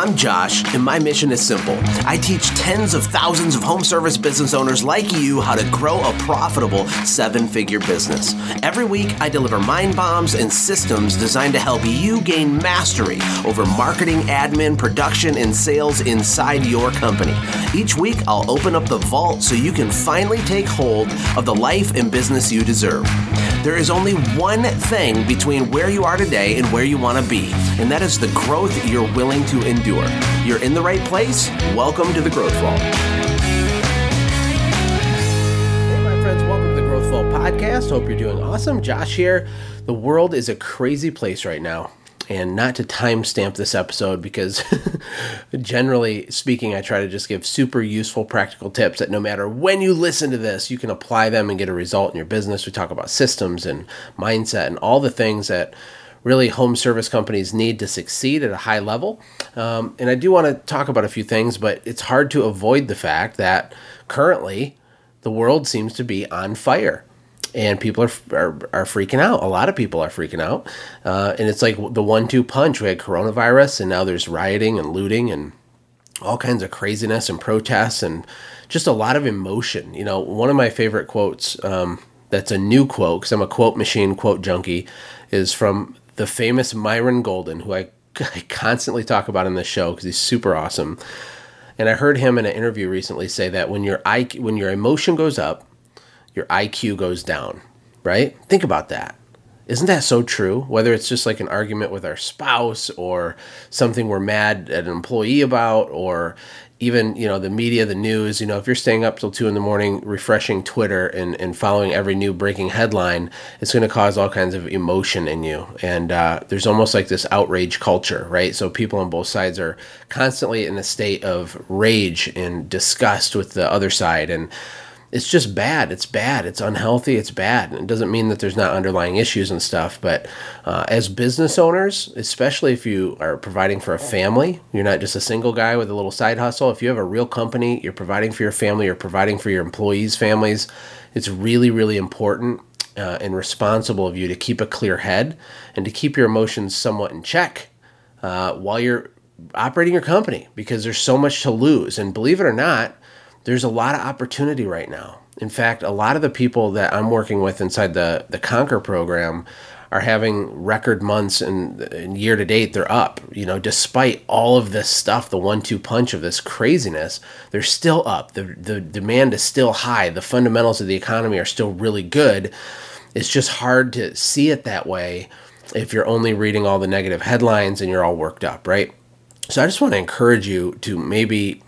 I'm Josh, and my mission is simple. I teach tens of thousands of home service business owners like you how to grow a profitable seven figure business. Every week, I deliver mind bombs and systems designed to help you gain mastery over marketing, admin, production, and sales inside your company. Each week, I'll open up the vault so you can finally take hold of the life and business you deserve. There is only one thing between where you are today and where you want to be, and that is the growth you're willing to endure. You're in the right place. Welcome to the Growth Vault. Hey, my friends, welcome to the Growth Vault podcast. Hope you're doing awesome. Josh here. The world is a crazy place right now and not to timestamp this episode because generally speaking, I try to just give super useful practical tips that no matter when you listen to this, you can apply them and get a result in your business. We talk about systems and mindset and all the things that really home service companies need to succeed at a high level. Um, and I do want to talk about a few things, but it's hard to avoid the fact that currently the world seems to be on fire and people are, are, are freaking out. A lot of people are freaking out, uh, and it's like the one-two punch. We had coronavirus, and now there's rioting and looting and all kinds of craziness and protests and just a lot of emotion. You know, one of my favorite quotes um, that's a new quote because I'm a quote machine, quote junkie, is from the famous Myron Golden, who I, I constantly talk about in this show because he's super awesome. And I heard him in an interview recently say that when your IQ, when your emotion goes up, your IQ goes down, right? Think about that. Isn't that so true? Whether it's just like an argument with our spouse or something we're mad at an employee about or even, you know, the media, the news, you know, if you're staying up till two in the morning refreshing Twitter and, and following every new breaking headline, it's going to cause all kinds of emotion in you. And uh, there's almost like this outrage culture, right? So people on both sides are constantly in a state of rage and disgust with the other side. And it's just bad. It's bad. It's unhealthy. It's bad. And it doesn't mean that there's not underlying issues and stuff. But uh, as business owners, especially if you are providing for a family, you're not just a single guy with a little side hustle. If you have a real company, you're providing for your family, you're providing for your employees' families. It's really, really important uh, and responsible of you to keep a clear head and to keep your emotions somewhat in check uh, while you're operating your company because there's so much to lose. And believe it or not, there's a lot of opportunity right now. In fact, a lot of the people that I'm working with inside the the Conquer program are having record months and, and year to date they're up. You know, despite all of this stuff, the one-two punch of this craziness, they're still up. The the demand is still high. The fundamentals of the economy are still really good. It's just hard to see it that way if you're only reading all the negative headlines and you're all worked up, right? So I just want to encourage you to maybe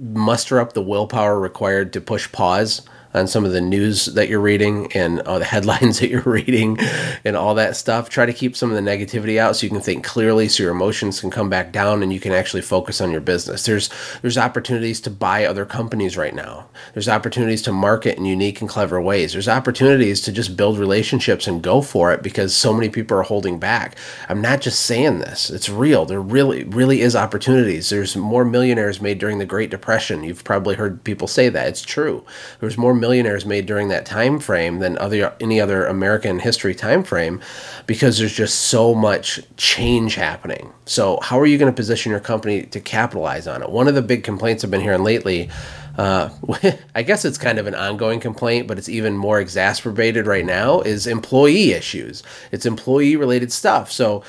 muster up the willpower required to push pause on some of the news that you're reading and uh, the headlines that you're reading and all that stuff. Try to keep some of the negativity out so you can think clearly, so your emotions can come back down and you can actually focus on your business. There's there's opportunities to buy other companies right now. There's opportunities to market in unique and clever ways. There's opportunities to just build relationships and go for it because so many people are holding back. I'm not just saying this; it's real. There really really is opportunities. There's more millionaires made during the Great Depression. You've probably heard people say that. It's true. There's more millionaires made during that time frame than other any other American history time frame because there's just so much change happening. So how are you going to position your company to capitalize on it? One of the big complaints I've been hearing lately uh, I guess it's kind of an ongoing complaint, but it's even more exacerbated right now, is employee issues. It's employee related stuff. So,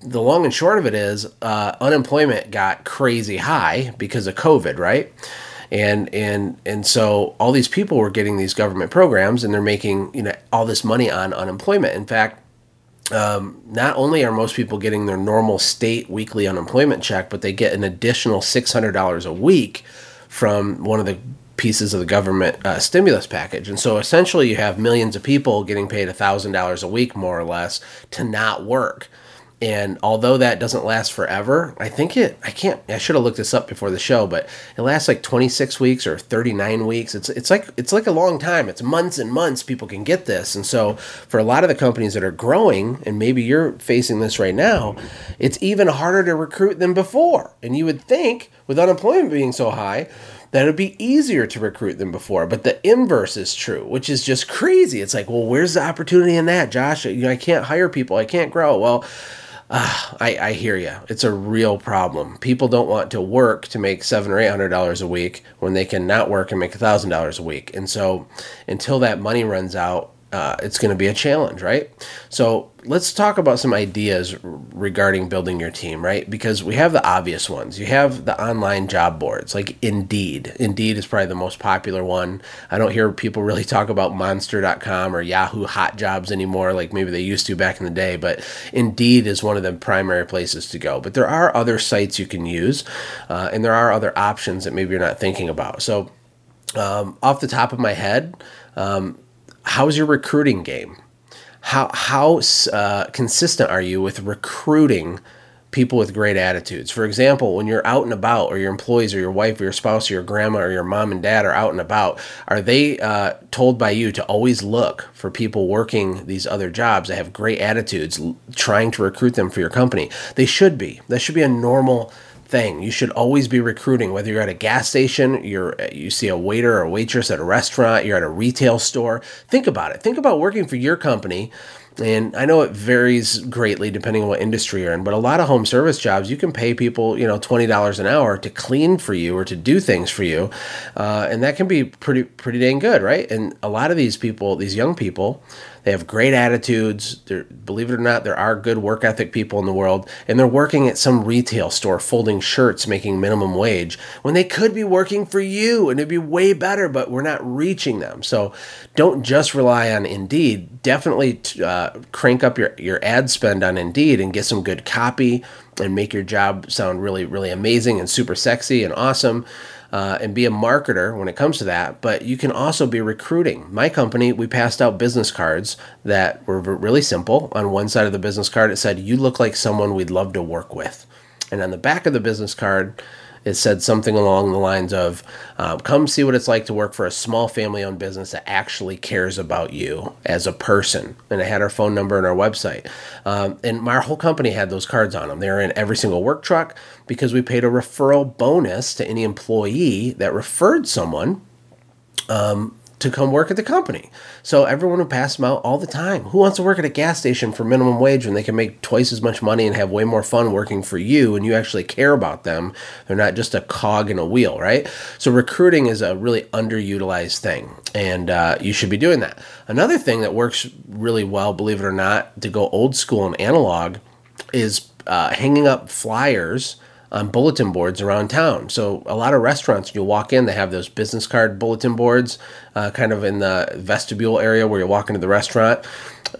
the long and short of it is uh, unemployment got crazy high because of COVID, right? And and and so all these people were getting these government programs and they're making you know all this money on unemployment in fact um, not only are most people getting their normal state weekly unemployment check but they get an additional $600 a week from one of the pieces of the government uh, stimulus package. And so essentially, you have millions of people getting paid $1,000 a week, more or less, to not work. And although that doesn't last forever, I think it, I can't, I should have looked this up before the show, but it lasts like 26 weeks or 39 weeks. It's, it's like, it's like a long time. It's months and months people can get this. And so for a lot of the companies that are growing, and maybe you're facing this right now, it's even harder to recruit than before. And you would think with unemployment being so high, that it'd be easier to recruit than before. But the inverse is true, which is just crazy. It's like, well, where's the opportunity in that, Josh? You know, I can't hire people. I can't grow. Well, Ah, I, I hear you. It's a real problem. People don't want to work to make seven or eight hundred dollars a week when they can not work and make a thousand dollars a week. And so, until that money runs out, uh, it's going to be a challenge, right? So let's talk about some ideas regarding building your team, right? Because we have the obvious ones. You have the online job boards, like Indeed. Indeed is probably the most popular one. I don't hear people really talk about Monster.com or Yahoo Hot Jobs anymore, like maybe they used to back in the day. But Indeed is one of the primary places to go. But there are other sites you can use, uh, and there are other options that maybe you're not thinking about. So, um, off the top of my head. Um, how's your recruiting game? How how uh, consistent are you with recruiting people with great attitudes? For example, when you're out and about, or your employees, or your wife, or your spouse, or your grandma, or your mom and dad are out and about, are they uh, told by you to always look for people working these other jobs that have great attitudes, trying to recruit them for your company? They should be. That should be a normal thing. You should always be recruiting, whether you're at a gas station, you're you see a waiter or a waitress at a restaurant, you're at a retail store. Think about it. Think about working for your company. And I know it varies greatly depending on what industry you're in, but a lot of home service jobs, you can pay people, you know, twenty dollars an hour to clean for you or to do things for you, uh, and that can be pretty pretty dang good, right? And a lot of these people, these young people, they have great attitudes. They're, believe it or not, there are good work ethic people in the world, and they're working at some retail store folding shirts, making minimum wage when they could be working for you and it'd be way better, but we're not reaching them. So don't just rely on Indeed. Definitely uh, crank up your, your ad spend on Indeed and get some good copy and make your job sound really, really amazing and super sexy and awesome uh, and be a marketer when it comes to that, but you can also be recruiting. My company, we passed out business cards that were really simple. On one side of the business card, it said, You look like someone we'd love to work with. And on the back of the business card, it said something along the lines of um, come see what it's like to work for a small family owned business that actually cares about you as a person. And it had our phone number and our website. Um, and my whole company had those cards on them they were in every single work truck because we paid a referral bonus to any employee that referred someone um, to come work at the company. So everyone would pass them out all the time. Who wants to work at a gas station for minimum wage when they can make twice as much money and have way more fun working for you and you actually care about them? They're not just a cog in a wheel, right? So recruiting is a really underutilized thing, and uh, you should be doing that. Another thing that works really well, believe it or not, to go old school and analog, is uh, hanging up flyers on bulletin boards around town. So a lot of restaurants, you'll walk in, they have those business card bulletin boards, uh, kind of in the vestibule area where you walk into the restaurant.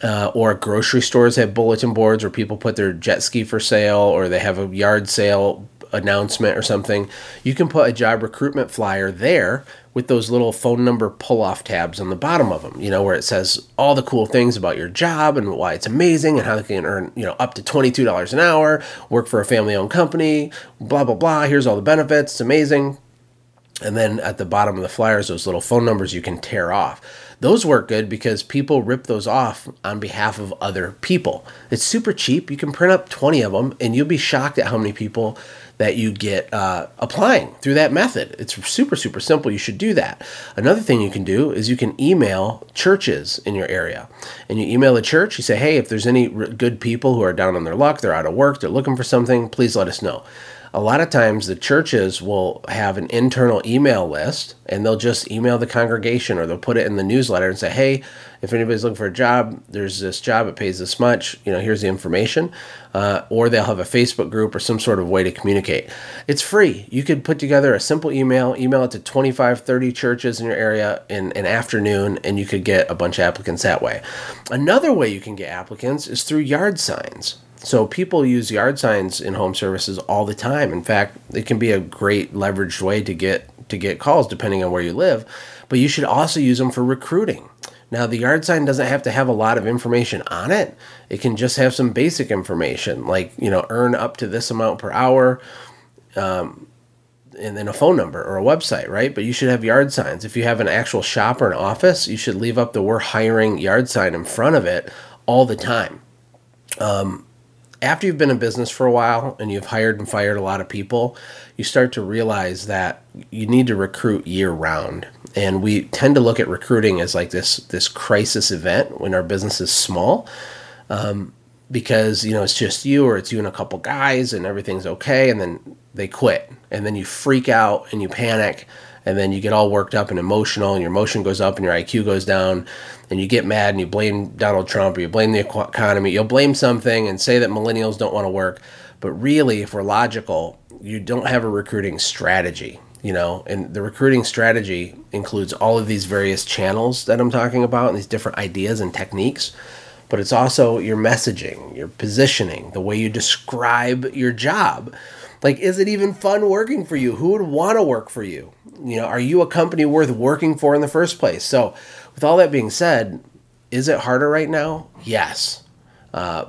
Uh, or grocery stores have bulletin boards where people put their jet ski for sale, or they have a yard sale announcement or something. You can put a job recruitment flyer there with those little phone number pull off tabs on the bottom of them, you know, where it says all the cool things about your job and why it's amazing and how they can earn, you know, up to $22 an hour, work for a family owned company, blah, blah, blah. Here's all the benefits. It's amazing. And then at the bottom of the flyers, those little phone numbers you can tear off. Those work good because people rip those off on behalf of other people. It's super cheap. You can print up 20 of them and you'll be shocked at how many people that you get uh, applying through that method. It's super, super simple. You should do that. Another thing you can do is you can email churches in your area. And you email the church, you say, hey, if there's any good people who are down on their luck, they're out of work, they're looking for something, please let us know a lot of times the churches will have an internal email list and they'll just email the congregation or they'll put it in the newsletter and say hey if anybody's looking for a job there's this job it pays this much you know here's the information. Uh, or they'll have a facebook group or some sort of way to communicate. It's free. You could put together a simple email email it to 25 30 churches in your area in an afternoon and you could get a bunch of applicants that way. Another way you can get applicants is through yard signs so people use yard signs in home services all the time. In fact, it can be a great leveraged way to get to get calls depending on where you live, but you should also use them for recruiting. Now, the yard sign doesn't have to have a lot of information on it. It can just have some basic information, like you know, earn up to this amount per hour, um, and then a phone number or a website, right? But you should have yard signs. If you have an actual shop or an office, you should leave up the "We're hiring" yard sign in front of it all the time. Um, after you've been in business for a while and you've hired and fired a lot of people, you start to realize that you need to recruit year round. And we tend to look at recruiting as like this this crisis event when our business is small. Um, because you know it's just you or it's you and a couple guys and everything's okay and then they quit and then you freak out and you panic and then you get all worked up and emotional and your emotion goes up and your IQ goes down and you get mad and you blame Donald Trump or you blame the economy you'll blame something and say that millennials don't want to work but really if we're logical you don't have a recruiting strategy you know and the recruiting strategy includes all of these various channels that I'm talking about and these different ideas and techniques but it's also your messaging, your positioning, the way you describe your job. Like, is it even fun working for you? Who would want to work for you? You know, are you a company worth working for in the first place? So, with all that being said, is it harder right now? Yes. Uh,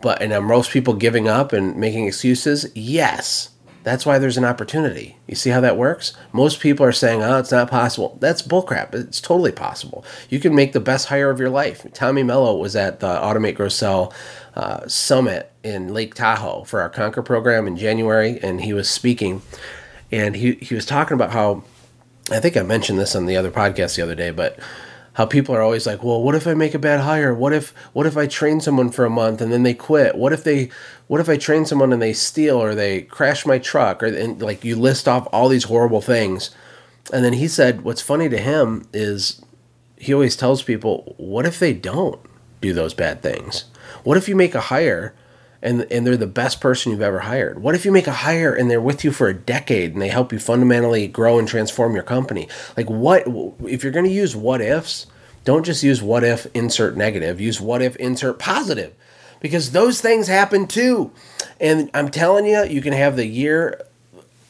but, and are most people giving up and making excuses? Yes. That's why there's an opportunity. You see how that works? Most people are saying, oh, it's not possible. That's bullcrap. It's totally possible. You can make the best hire of your life. Tommy Mello was at the Automate Grow Sell uh, Summit in Lake Tahoe for our Conquer program in January, and he was speaking. And he, he was talking about how, I think I mentioned this on the other podcast the other day, but how people are always like, well, what if I make a bad hire? What if what if I train someone for a month and then they quit? What if they what if I train someone and they steal or they crash my truck or and like you list off all these horrible things. And then he said what's funny to him is he always tells people, what if they don't do those bad things? What if you make a hire and and they're the best person you've ever hired? What if you make a hire and they're with you for a decade and they help you fundamentally grow and transform your company? Like what if you're going to use what ifs, don't just use what if insert negative, use what if insert positive. Because those things happen too. And I'm telling you, you can have the year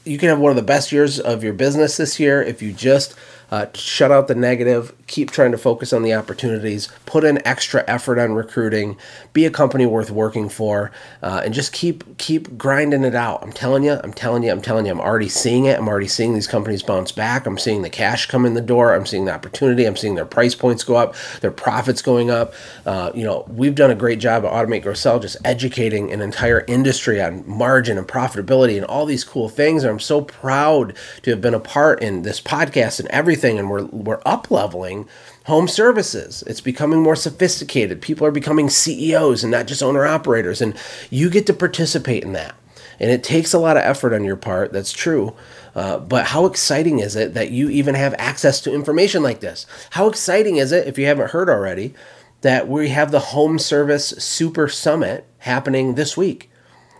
you can have one of the best years of your business this year if you just uh, shut out the negative, keep trying to focus on the opportunities, put in extra effort on recruiting, be a company worth working for, uh, and just keep keep grinding it out. I'm telling you, I'm telling you, I'm telling you, I'm already seeing it. I'm already seeing these companies bounce back. I'm seeing the cash come in the door. I'm seeing the opportunity. I'm seeing their price points go up, their profits going up. Uh, you know, we've done a great job at Automate Grow Sell just educating an entire industry on margin and profitability and all these cool things. And I'm so proud to have been a part in this podcast and everything everything and we're we're up leveling home services. It's becoming more sophisticated. People are becoming CEOs and not just owner operators and you get to participate in that. And it takes a lot of effort on your part, that's true. Uh, but how exciting is it that you even have access to information like this? How exciting is it, if you haven't heard already, that we have the Home Service Super Summit happening this week?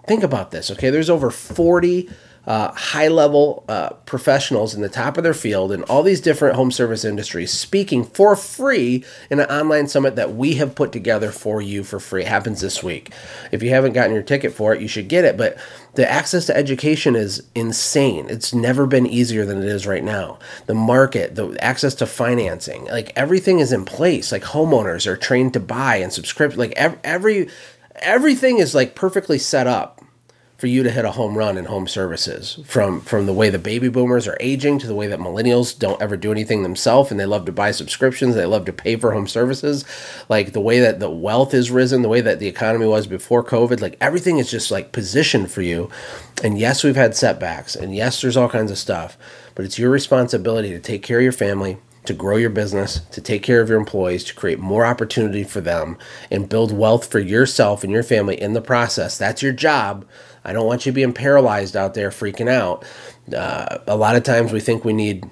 Think about this, okay? There's over 40 uh, high level uh, professionals in the top of their field in all these different home service industries speaking for free in an online summit that we have put together for you for free. It happens this week. If you haven't gotten your ticket for it, you should get it. But the access to education is insane. It's never been easier than it is right now. The market, the access to financing, like everything is in place. Like homeowners are trained to buy and subscribe. Like every everything is like perfectly set up for you to hit a home run in home services from from the way the baby boomers are aging to the way that millennials don't ever do anything themselves and they love to buy subscriptions they love to pay for home services. Like the way that the wealth is risen the way that the economy was before covid like everything is just like positioned for you. And yes we've had setbacks and yes there's all kinds of stuff but it's your responsibility to take care of your family to grow your business, to take care of your employees, to create more opportunity for them, and build wealth for yourself and your family in the process. That's your job. I don't want you being paralyzed out there freaking out. Uh, a lot of times we think we need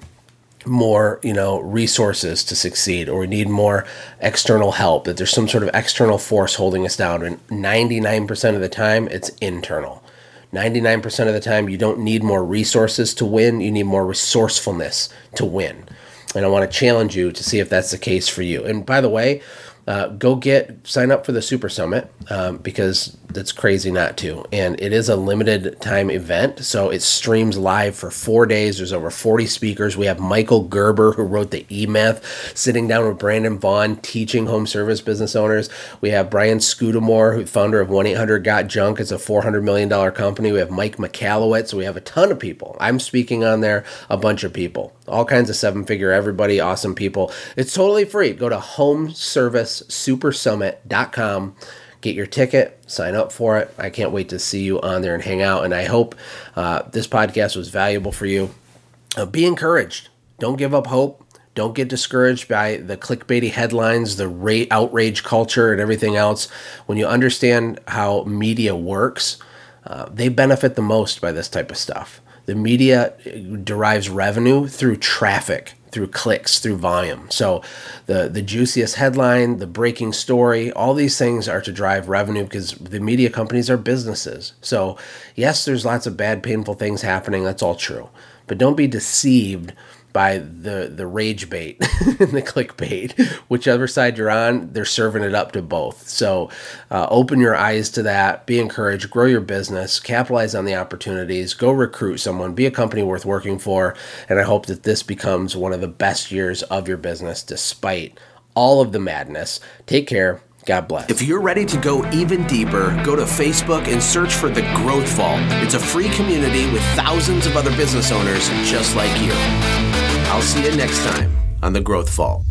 more you know resources to succeed or we need more external help that there's some sort of external force holding us down and 99% of the time it's internal 99% of the time you don't need more resources to win you need more resourcefulness to win and i want to challenge you to see if that's the case for you and by the way uh, go get sign up for the Super Summit um, because that's crazy not to. And it is a limited time event, so it streams live for four days. There's over 40 speakers. We have Michael Gerber, who wrote the E Myth, sitting down with Brandon Vaughn, teaching home service business owners. We have Brian Scudamore, who founder of 1 800 Got Junk. It's a $400 million company. We have Mike Michalowicz. So we have a ton of people. I'm speaking on there, a bunch of people, all kinds of seven figure, everybody, awesome people. It's totally free. Go to home service supersummit.com. Get your ticket, sign up for it. I can't wait to see you on there and hang out. And I hope uh, this podcast was valuable for you. Uh, be encouraged. Don't give up hope. Don't get discouraged by the clickbaity headlines, the ra- outrage culture, and everything else. When you understand how media works, uh, they benefit the most by this type of stuff. The media derives revenue through traffic, through clicks, through volume. So the the juiciest headline, the breaking story, all these things are to drive revenue because the media companies are businesses. So yes, there's lots of bad, painful things happening. That's all true. But don't be deceived by the the rage bait and the clickbait. Whichever side you're on, they're serving it up to both. So uh, open your eyes to that. Be encouraged. Grow your business. Capitalize on the opportunities. Go recruit someone. Be a company worth working for. And I hope that this becomes one of the best years of your business, despite all of the madness. Take care. God bless. If you're ready to go even deeper, go to Facebook and search for The Growth Vault. It's a free community with thousands of other business owners just like you. I'll see you next time on The Growth Vault.